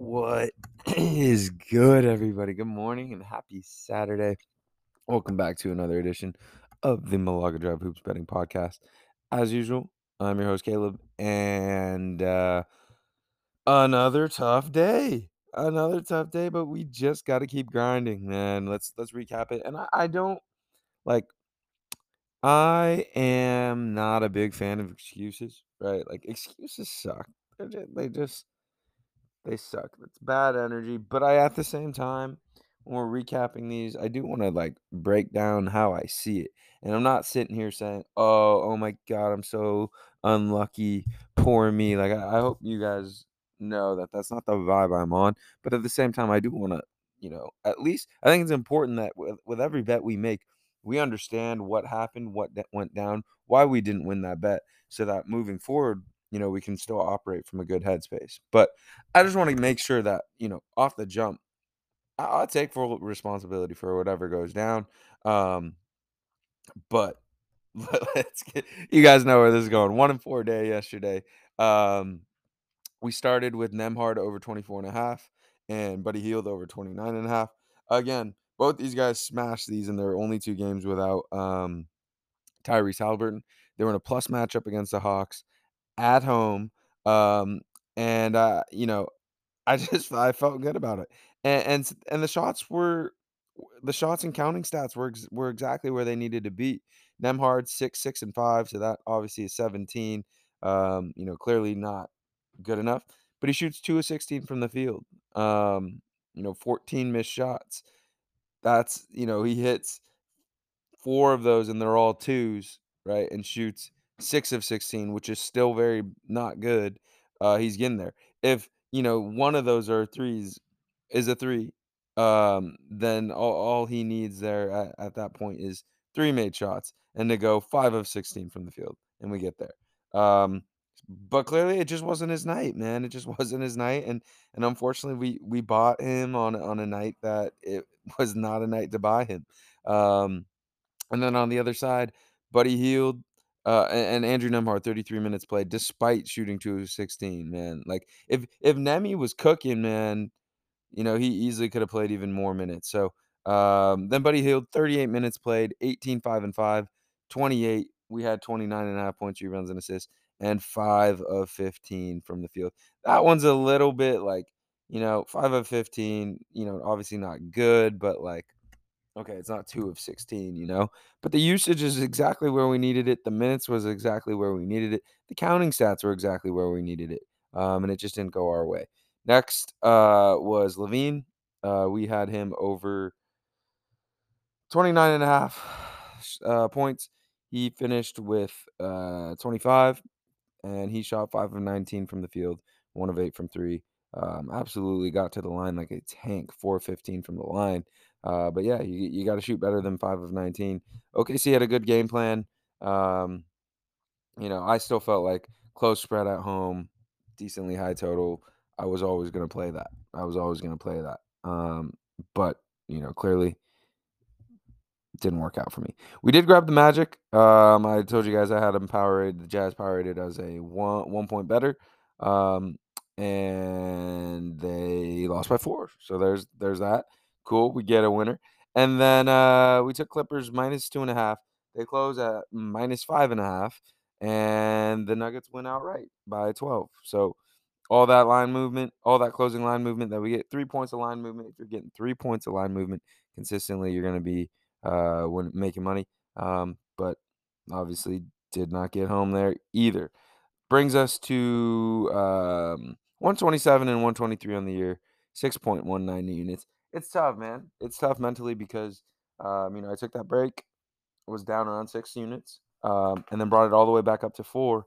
What is good, everybody? Good morning and happy Saturday. Welcome back to another edition of the Malaga Drive Hoops Betting Podcast. As usual, I'm your host, Caleb, and uh, another tough day. Another tough day, but we just got to keep grinding, man. Let's let's recap it. And I, I don't like. I am not a big fan of excuses, right? Like excuses suck. Just, they just they suck. That's bad energy. But I, at the same time, when we're recapping these, I do want to like break down how I see it. And I'm not sitting here saying, "Oh, oh my God, I'm so unlucky, poor me." Like I, I hope you guys know that that's not the vibe I'm on. But at the same time, I do want to, you know, at least I think it's important that with, with every bet we make, we understand what happened, what went down, why we didn't win that bet, so that moving forward, you know, we can still operate from a good headspace. But I just want to make sure that, you know, off the jump, I- I'll take full responsibility for whatever goes down. Um, but let's get you guys know where this is going. One and four day yesterday. Um, we started with Nembhard over 24 and a half and Buddy Hield over 29 and a half. Again, both these guys smashed these in their only two games without um Tyrese Halliburton. They were in a plus matchup against the Hawks at home. Um, and uh, you know, I just I felt good about it. And and and the shots were the shots and counting stats were ex- were exactly where they needed to be. Nembhard six six and five, so that obviously is seventeen. Um, you know, clearly not good enough, but he shoots two of sixteen from the field. Um, you know, fourteen missed shots. That's you know he hits four of those and they're all twos, right? And shoots six of 16, which is still very not good. Uh, he's getting there. If, you know, one of those are threes is a three, um, then all, all he needs there at, at that point is three made shots and to go five of 16 from the field. And we get there. Um, but clearly it just wasn't his night, man. It just wasn't his night. And and unfortunately we we bought him on on a night that it was not a night to buy him. Um, and then on the other side, Buddy Hield uh, a- and, Andrew Nembhard, 33 minutes played, despite shooting two of 16, man. Like if if Nemi was cooking, man, you know, he easily could have played even more minutes. So um, then Buddy Hield, 38 minutes played, 18, 5 and 5, 28. We had 29 and a half points, rebounds, and assists, and five of 15 from the field. That one's a little bit like, you know, five of 15, you know, obviously not good, but like Okay, it's not 2 of 16, you know? But the usage is exactly where we needed it. The minutes was exactly where we needed it. The counting stats were exactly where we needed it. Um, and it just didn't go our way. Next uh, was LaVine. Uh, we had him over 29 and a half uh, points. He finished with uh, 25, and he shot 5 of 19 from the field, 1 of 8 from 3. Um, absolutely got to the line like a tank, 415 from the line. Uh, but yeah, you, you got to shoot better than 5 of 19. OKC had a good game plan. Um, you know, I still felt like close spread at home, decently high total. I was always going to play that. I was always going to play that. Um, but, you know, clearly didn't work out for me. We did grab the Magic. Um, I told you guys I had them power rated, the Jazz rated as a one one point better. Um, and they lost by four. So there's there's that. Cool. We get a winner. And then uh, we took Clippers minus two and a half. They close at minus five and a half. And the Nuggets win outright by 12. So all that line movement, all that closing line movement that we get three points of line movement. If you're getting three points of line movement consistently, you're going to be uh, when making money. Um, but obviously did not get home there either. Brings us to um, 127 and 123 on the year, 6.19 units. It's tough, man. It's tough mentally because um, you know I took that break, was down around six units, um, and then brought it all the way back up to four,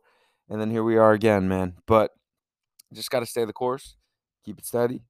and then here we are again, man. But just got to stay the course, keep it steady,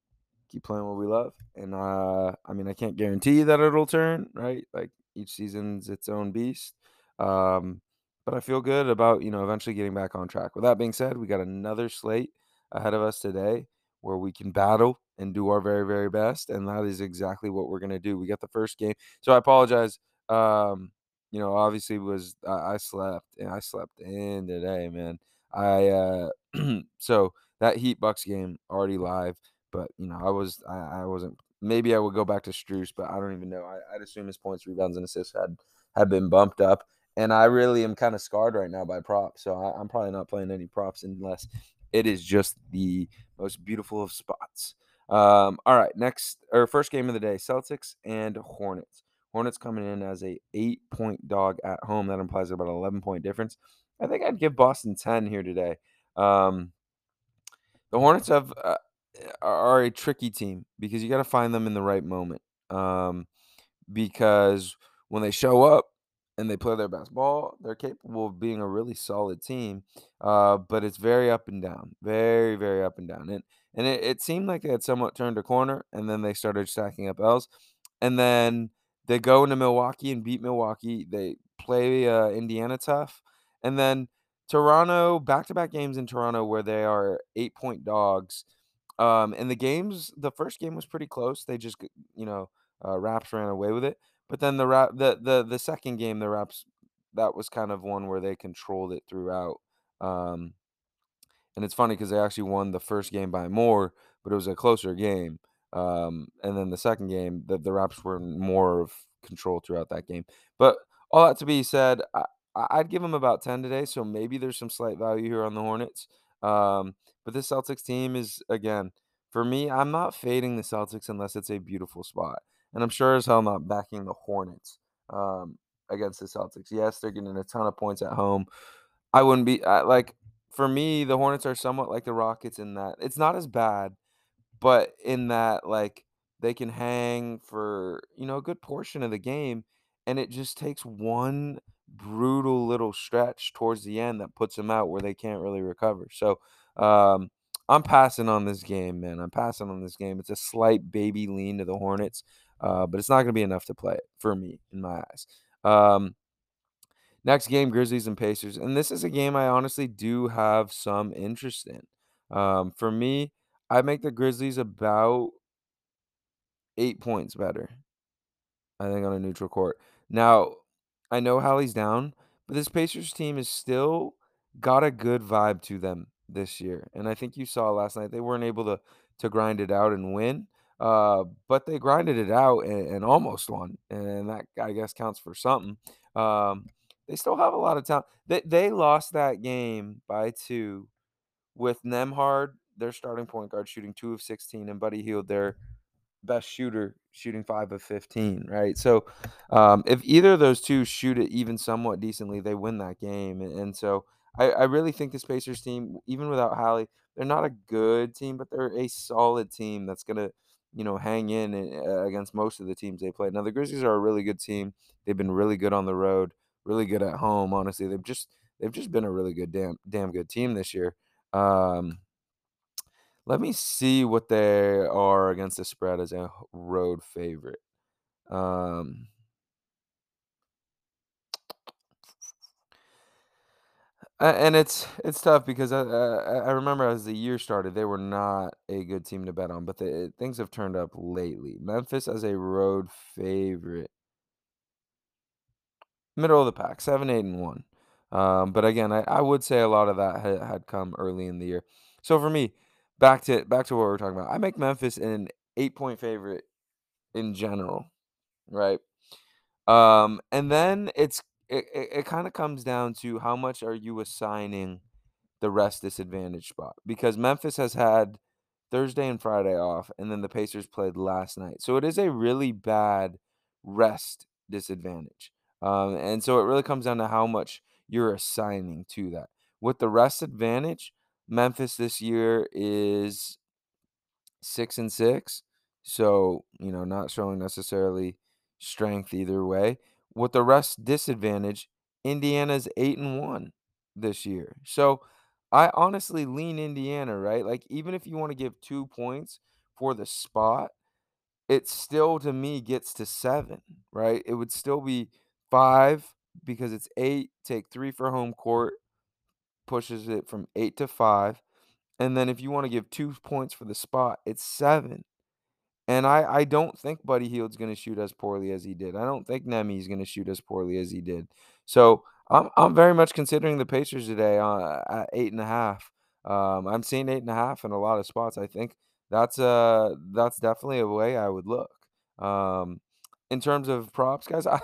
keep playing what we love. And uh, I mean, I can't guarantee that it'll turn right. Like each season's its own beast. Um, but I feel good about you know eventually getting back on track. With that being said, we got another slate ahead of us today where we can battle and do our very very best, and that is exactly what we're gonna do. We got the first game, so I apologize. Um, you know, obviously was I, I slept and I slept in today, man. I uh, so that Heat Bucks game already live. but you know, I was I, I wasn't. Maybe I would go back to Strus, but I don't even know. I, would assume his points, rebounds, and assists had had been bumped up, and I really am kind of scarred right now by props. So I, I'm probably not playing any props unless it is just the most beautiful of spots. Um, all right, next or first game of the day: Celtics and Hornets. Hornets coming in as a eight point dog at home. That implies about an eleven point difference. I think I'd give Boston ten here today. Um, the Hornets have uh, are a tricky team because you got to find them in the right moment. Um, because when they show up and they play their best ball, they're capable of being a really solid team. Uh, but it's very up and down, very very up and down. And and it, it seemed like they had somewhat turned a corner, and then they started stacking up L's, and then they go into Milwaukee and beat Milwaukee. They play uh, Indiana tough, and then Toronto back to back games in Toronto where they are eight point dogs. Um, and the games, the first game was pretty close. They just, you know, uh, Raps ran away with it. But then the rap, the the the second game, the Raps, that was kind of one where they controlled it throughout. Um, and it's funny because they actually won the first game by more, but it was a closer game. Um, and then the second game, the, the Raps were more of control throughout that game. But all that to be said, I, I'd give them about 10 today. So maybe there's some slight value here on the Hornets. Um, but this Celtics team is, again, for me, I'm not fading the Celtics unless it's a beautiful spot. And I'm sure as hell not backing the Hornets um, against the Celtics. Yes, they're getting a ton of points at home. I wouldn't be I, like, for me, the Hornets are somewhat like the Rockets in that it's not as bad, but in that like they can hang for you know a good portion of the game, and it just takes one brutal little stretch towards the end that puts them out where they can't really recover. So um, I'm passing on this game, man. I'm passing on this game. It's a slight baby lean to the Hornets, uh, but it's not going to be enough to play it for me in my eyes. Um, Next game, Grizzlies and Pacers. And this is a game I honestly do have some interest in. Um, for me, I make the Grizzlies about eight points better. I think on a neutral court. Now, I know Hallie's down, but this Pacers team is still got a good vibe to them this year. And I think you saw last night they weren't able to to grind it out and win. Uh, but they grinded it out and, and almost won. And that I guess counts for something. Um, they still have a lot of talent. They they lost that game by two with Nembhard, their starting point guard, shooting two of sixteen, and Buddy Hield, their best shooter, shooting five of fifteen. Right. So, um, if either of those two shoot it even somewhat decently, they win that game. And, and so, I, I really think the Pacers team, even without Hallie, they're not a good team, but they're a solid team that's gonna you know, hang in uh, against most of the teams they play. Now the Grizzlies are a really good team. They've been really good on the road really good at home. Honestly, they've just they've just been a really good damn damn good team this year. Um, let me see what they are against the spread as a road favorite. Um, and it's it's tough because I, I, I remember as the year started, they were not a good team to bet on, but the, things have turned up lately. Memphis as a road favorite middle of the pack, seven, eight, and one. Um, but again, I, I would say a lot of that had, had come early in the year. So for me, back to back to what we're talking about. I make Memphis an eight point favorite in general, right? Um, and then it's it, it, it kind of comes down to how much are you assigning the rest disadvantage spot because Memphis has had Thursday and Friday off, and then the Pacers played last night, so it is a really bad rest disadvantage. Um, and so it really comes down to how much you're assigning to that. With the rest advantage, Memphis this year is six and six. So, you know, not showing necessarily strength either way. With the rest disadvantage, Indiana's eight and one this year. So I honestly lean Indiana, right? Like, even if you want to give two points for the spot, it still to me gets to seven, right? It would still be five because it's eight. Take three for home court, pushes it from eight to five. And then if you want to give two points for the spot, it's seven. And I, I don't think Buddy Hield's going to shoot as poorly as he did. I don't think Nemi's going to shoot as poorly as he did. So I'm, I'm very much considering the Pacers today uh, at eight and a half. Um, I'm seeing eight and a half in a lot of spots. I think that's uh that's definitely a way I would look. Um, in terms of props, guys, I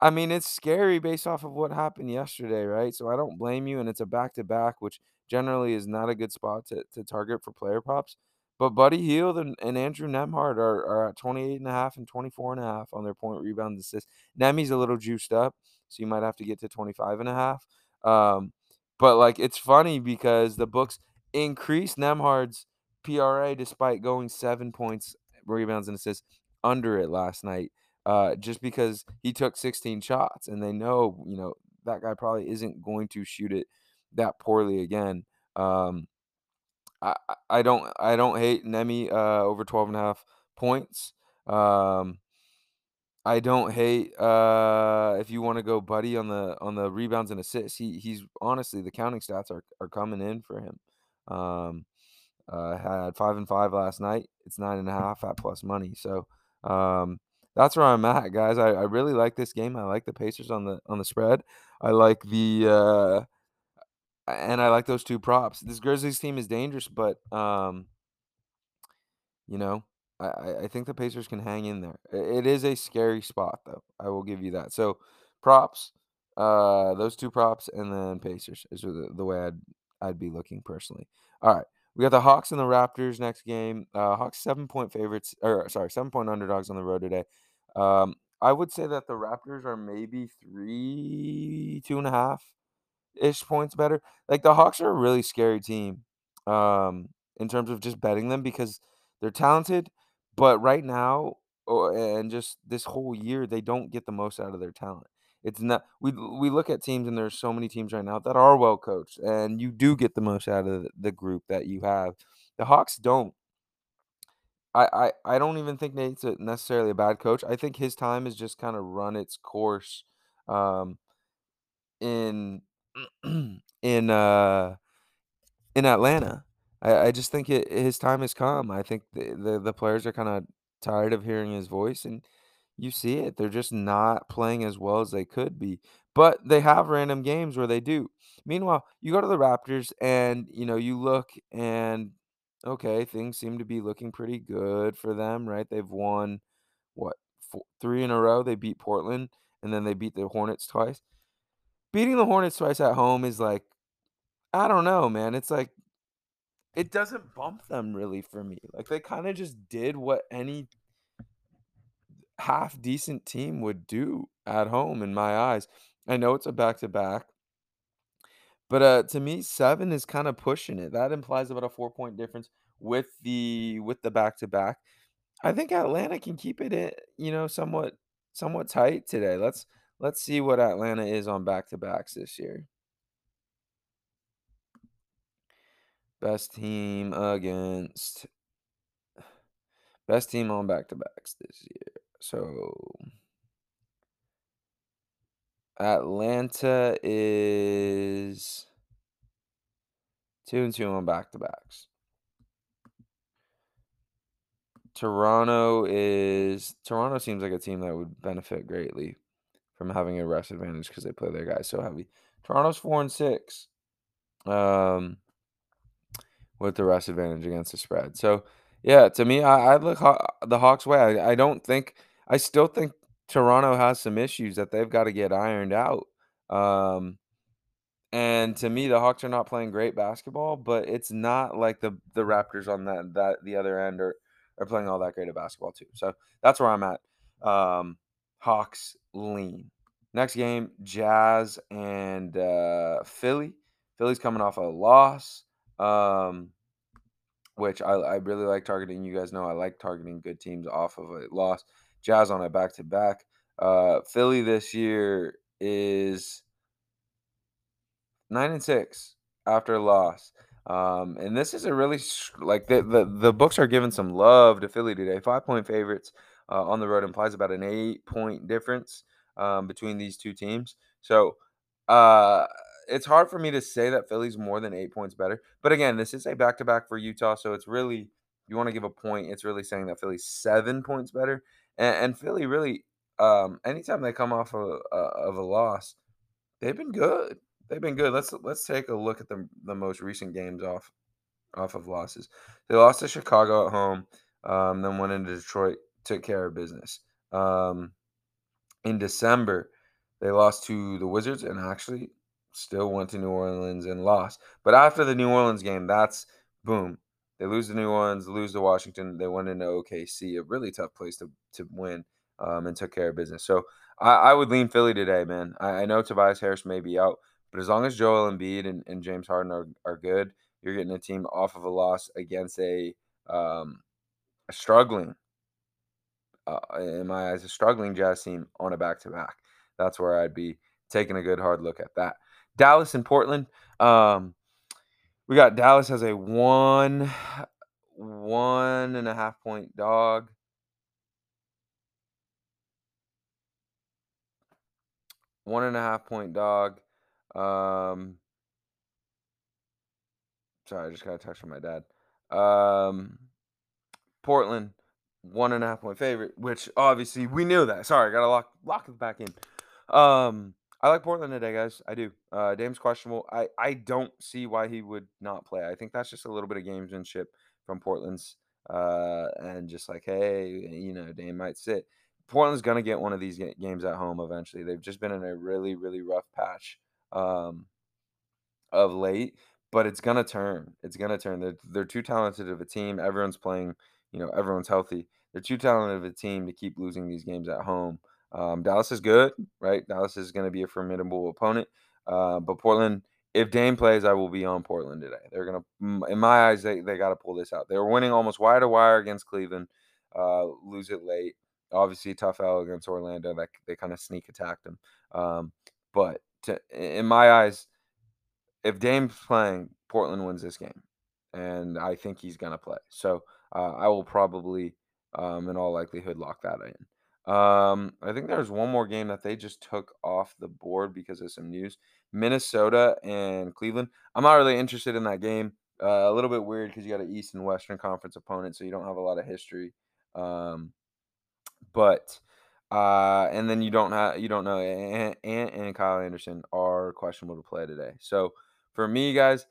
I mean, it's scary based off of what happened yesterday, right? So I don't blame you, and it's a back to back, which generally is not a good spot to, to target for player props. But Buddy Hield and, and Andrew Nembhard are, are at 28 and a half and 24 and a half on their point rebound assists. Nemi's a little juiced up, so you might have to get to 25 and a half. Um, but like it's funny because the books increase Nembhard's PRA despite going seven points, rebounds, and assists under it last night uh, just because he took 16 shots and they know, you know, that guy probably isn't going to shoot it that poorly again. Um, I, I don't I don't hate Nemi uh, over 12 and a half points. Um, I don't hate uh, if you want to go buddy on the on the rebounds and assists. He he's honestly the counting stats are are coming in for him. Um, uh, had five and five last night. It's nine and a half at plus money. So um, that's where I'm at, guys. I, I really like this game. I like the Pacers on the on the spread. I like the uh, and I like those two props. This Grizzlies team is dangerous, but um, you know, I, I think the Pacers can hang in there. It is a scary spot, though. I will give you that. So props, uh, those two props, and then Pacers is the, the way I'd I'd be looking personally. All right. We got the Hawks and the Raptors next game. Uh, Hawks seven point favorites, or sorry, seven point underdogs on the road today. Um, I would say that the Raptors are maybe three, two and a half ish points better. Like the Hawks are a really scary team um, in terms of just betting them because they're talented, but right now and just this whole year they don't get the most out of their talent. It's not we we look at teams and there's so many teams right now that are well coached and you do get the most out of the group that you have. The Hawks don't. I, I, I don't even think Nate's a, necessarily a bad coach. I think his time has just kind of run its course um, in in uh in Atlanta. I, I just think it, his time has come. I think the the, the players are kind of tired of hearing his voice, and you see it. They're just not playing as well as they could be. But they have random games where they do. Meanwhile, you go to the Raptors, and you know you look and okay, things seem to be looking pretty good for them, right? They've won what four, three in a row. They beat Portland, and then they beat the Hornets twice. Beating the Hornets twice at home is like I don't know, man. It's like it doesn't bump them really for me. Like they kind of just did what any half decent team would do at home in my eyes. I know it's a back to back, but uh to me 7 is kind of pushing it. That implies about a 4 point difference with the with the back to back. I think Atlanta can keep it in, you know, somewhat somewhat tight today. Let's let's see what Atlanta is on back to backs this year. Best team against best team on back to backs this year. So Atlanta is two and two on back to backs. Toronto is Toronto seems like a team that would benefit greatly from having a rest advantage because they play their guys so heavy. Toronto's four and six. Um with the rest advantage against the spread. So yeah, to me, I, I look the Hawks way. I, I don't think I still think Toronto has some issues that they've got to get ironed out. Um, and to me, the Hawks are not playing great basketball, but it's not like the the Raptors on that that the other end are are playing all that great of basketball too. So that's where I'm at. Um, Hawks lean. Next game, Jazz and uh, Philly. Philly's coming off a loss. Um, which I, I really like targeting. You guys know I like targeting good teams off of a loss. Jazz on a back to back. Philly this year is nine and six after a loss. Um, and this is a really like the, the the books are giving some love to Philly today. Five point favorites uh, on the road implies about an eight point difference um, between these two teams. So uh, it's hard for me to say that Philly's more than eight points better. But again, this is a back to back for Utah, so it's really you want to give a point. It's really saying that Philly's seven points better, and, and Philly really, um, anytime they come off of, uh, of a loss, they've been good. They've been good. Let's let's take a look at the the most recent games off off of losses. They lost to Chicago at home, um, then went into Detroit, took care of business. Um, in December, they lost to the Wizards and actually still went to New Orleans and lost. But after the New Orleans game, that's boom. They lose to New Orleans, lose to Washington. They went into OKC, a really tough place to, to win, um, and took care of business. So I, I would lean Philly today, man. I, I, know Tobias Harris may be out, but as long as Joel Embiid and, and James Harden are, are good, you're getting a team off of a loss against a, um, a struggling uh, in my eyes, a struggling Jazz team on a back to back. That's where I'd be taking a good hard look at that. Dallas and Portland. Um, we got Dallas as a one, one and a half point dog. One and a half point dog. Um, sorry, I just got a text from my dad. Um, Portland one and a half point favorite, which obviously we knew that. Sorry, I gotta lock lock it back in. Um, I like Portland today, guys. I do. Uh, Dame's questionable. I I don't see why he would not play. I think that's just a little bit of gamesmanship from Portland's, uh, and just like, hey, you know, Dame might sit. Portland's gonna get one of these games at home eventually. They've just been in a really really rough patch. Um, of late, but it's gonna turn. It's gonna turn. They're they're too talented of a team. Everyone's playing you know everyone's healthy. They're too talented of a team to keep losing these games at home. Um, Dallas is good, right? Dallas is going to be a formidable opponent. Uh, but Portland, if Dame plays, I will be on Portland today. They're to, in my eyes, they, they got to pull this out. They were winning almost wire to wire against Cleveland, uh, lose it late. Obviously, tough L against Orlando. That they kind of sneak attacked them. Um, but to, in my eyes, if Dame's playing, Portland wins this game, and I think he's going to play. So uh, I will probably, um, in all likelihood, lock that in. Um, I think there's one more game that they just took off the board because of some news. Minnesota and Cleveland. I'm not really interested in that game. Uh, a little bit weird because you got an East and Western Conference opponent, so you don't have a lot of history. Um, but uh, and then you don't have you don't know Ant and Kyle Anderson are questionable to play today. So for me, guys,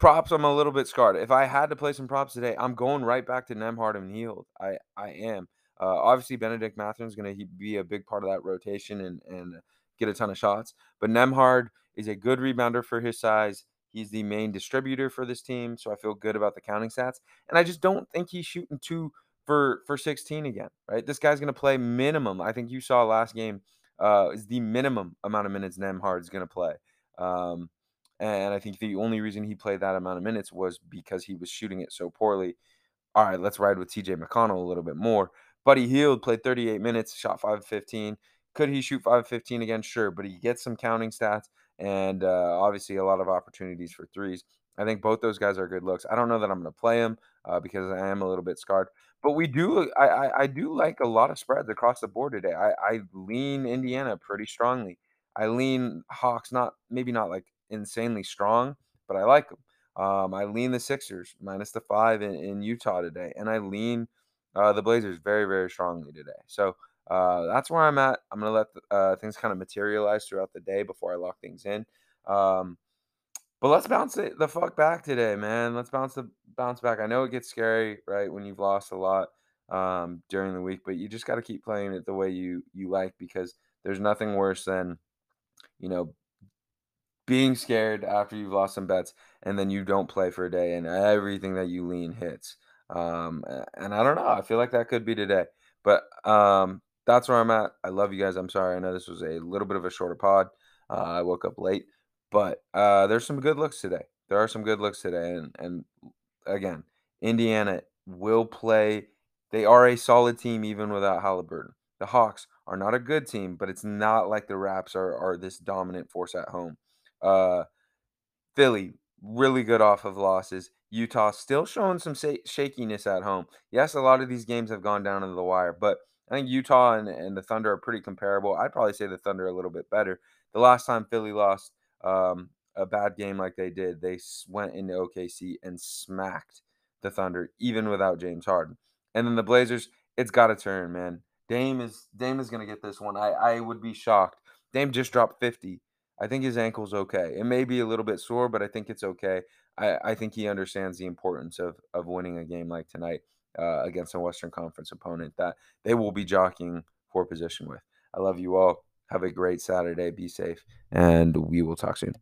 props, I'm a little bit scarred. If I had to play some props today, I'm going right back to Nembhard and Hield. I I am. Uh, obviously, Bennedict Mathurin is going to be a big part of that rotation and and get a ton of shots. But Nembhard is a good rebounder for his size. He's the main distributor for this team, so I feel good about the counting stats. And I just don't think he's shooting two for for 16 again. Right, this guy's going to play minimum. I think you saw last game uh, is the minimum amount of minutes Nembhard is going to play. Um, and I think the only reason he played that amount of minutes was because he was shooting it so poorly. All right, let's ride with TJ McConnell a little bit more. Buddy Hield played 38 minutes, shot 5 15. Could he shoot 5 15 again? Sure, but he gets some counting stats and uh, obviously a lot of opportunities for threes. I think both those guys are good looks. I don't know that I'm going to play him uh, because I am a little bit scarred, but we do. I, I, I do like a lot of spreads across the board today. I, I lean Indiana pretty strongly. I lean Hawks, not maybe not like insanely strong, but I like them. Um, I lean the Sixers minus the five in, in Utah today, and I lean uh, the Blazers very, very strongly today. So uh, that's where I'm at. I'm gonna let uh, things kind of materialize throughout the day before I lock things in. Um, but let's bounce it the fuck back today, man. Let's bounce the bounce back. I know it gets scary, right, when you've lost a lot um, during the week, but you just got to keep playing it the way you you like because there's nothing worse than you know being scared after you've lost some bets and then you don't play for a day and everything that you lean hits. Um, and I don't know. I feel like that could be today, but um, that's where I'm at. I love you guys. I'm sorry. I know this was a little bit of a shorter pod. Uh, I woke up late, but uh, there's some good looks today. There are some good looks today, and and again, Indiana will play. They are a solid team even without Halliburton. The Hawks are not a good team, but it's not like the Raps are are this dominant force at home. Uh, Philly, really good off of losses. Utah still showing some shakiness at home. Yes, a lot of these games have gone down to the wire, but I think Utah and, and the Thunder are pretty comparable. I'd probably say the Thunder a little bit better. The last time Philly lost um, a bad game like they did, they went into OKC and smacked the Thunder, even without James Harden. And then the Blazers, it's got to turn, man. Dame is Dame is gonna get this one. I I would be shocked. Dame just dropped 50 I think his ankle's okay. It may be a little bit sore, but I think it's okay. I, I think he understands the importance of of winning a game like tonight uh, against a Western Conference opponent that they will be jockeying for position with. I love you all. Have a great Saturday. Be safe, and we will talk soon.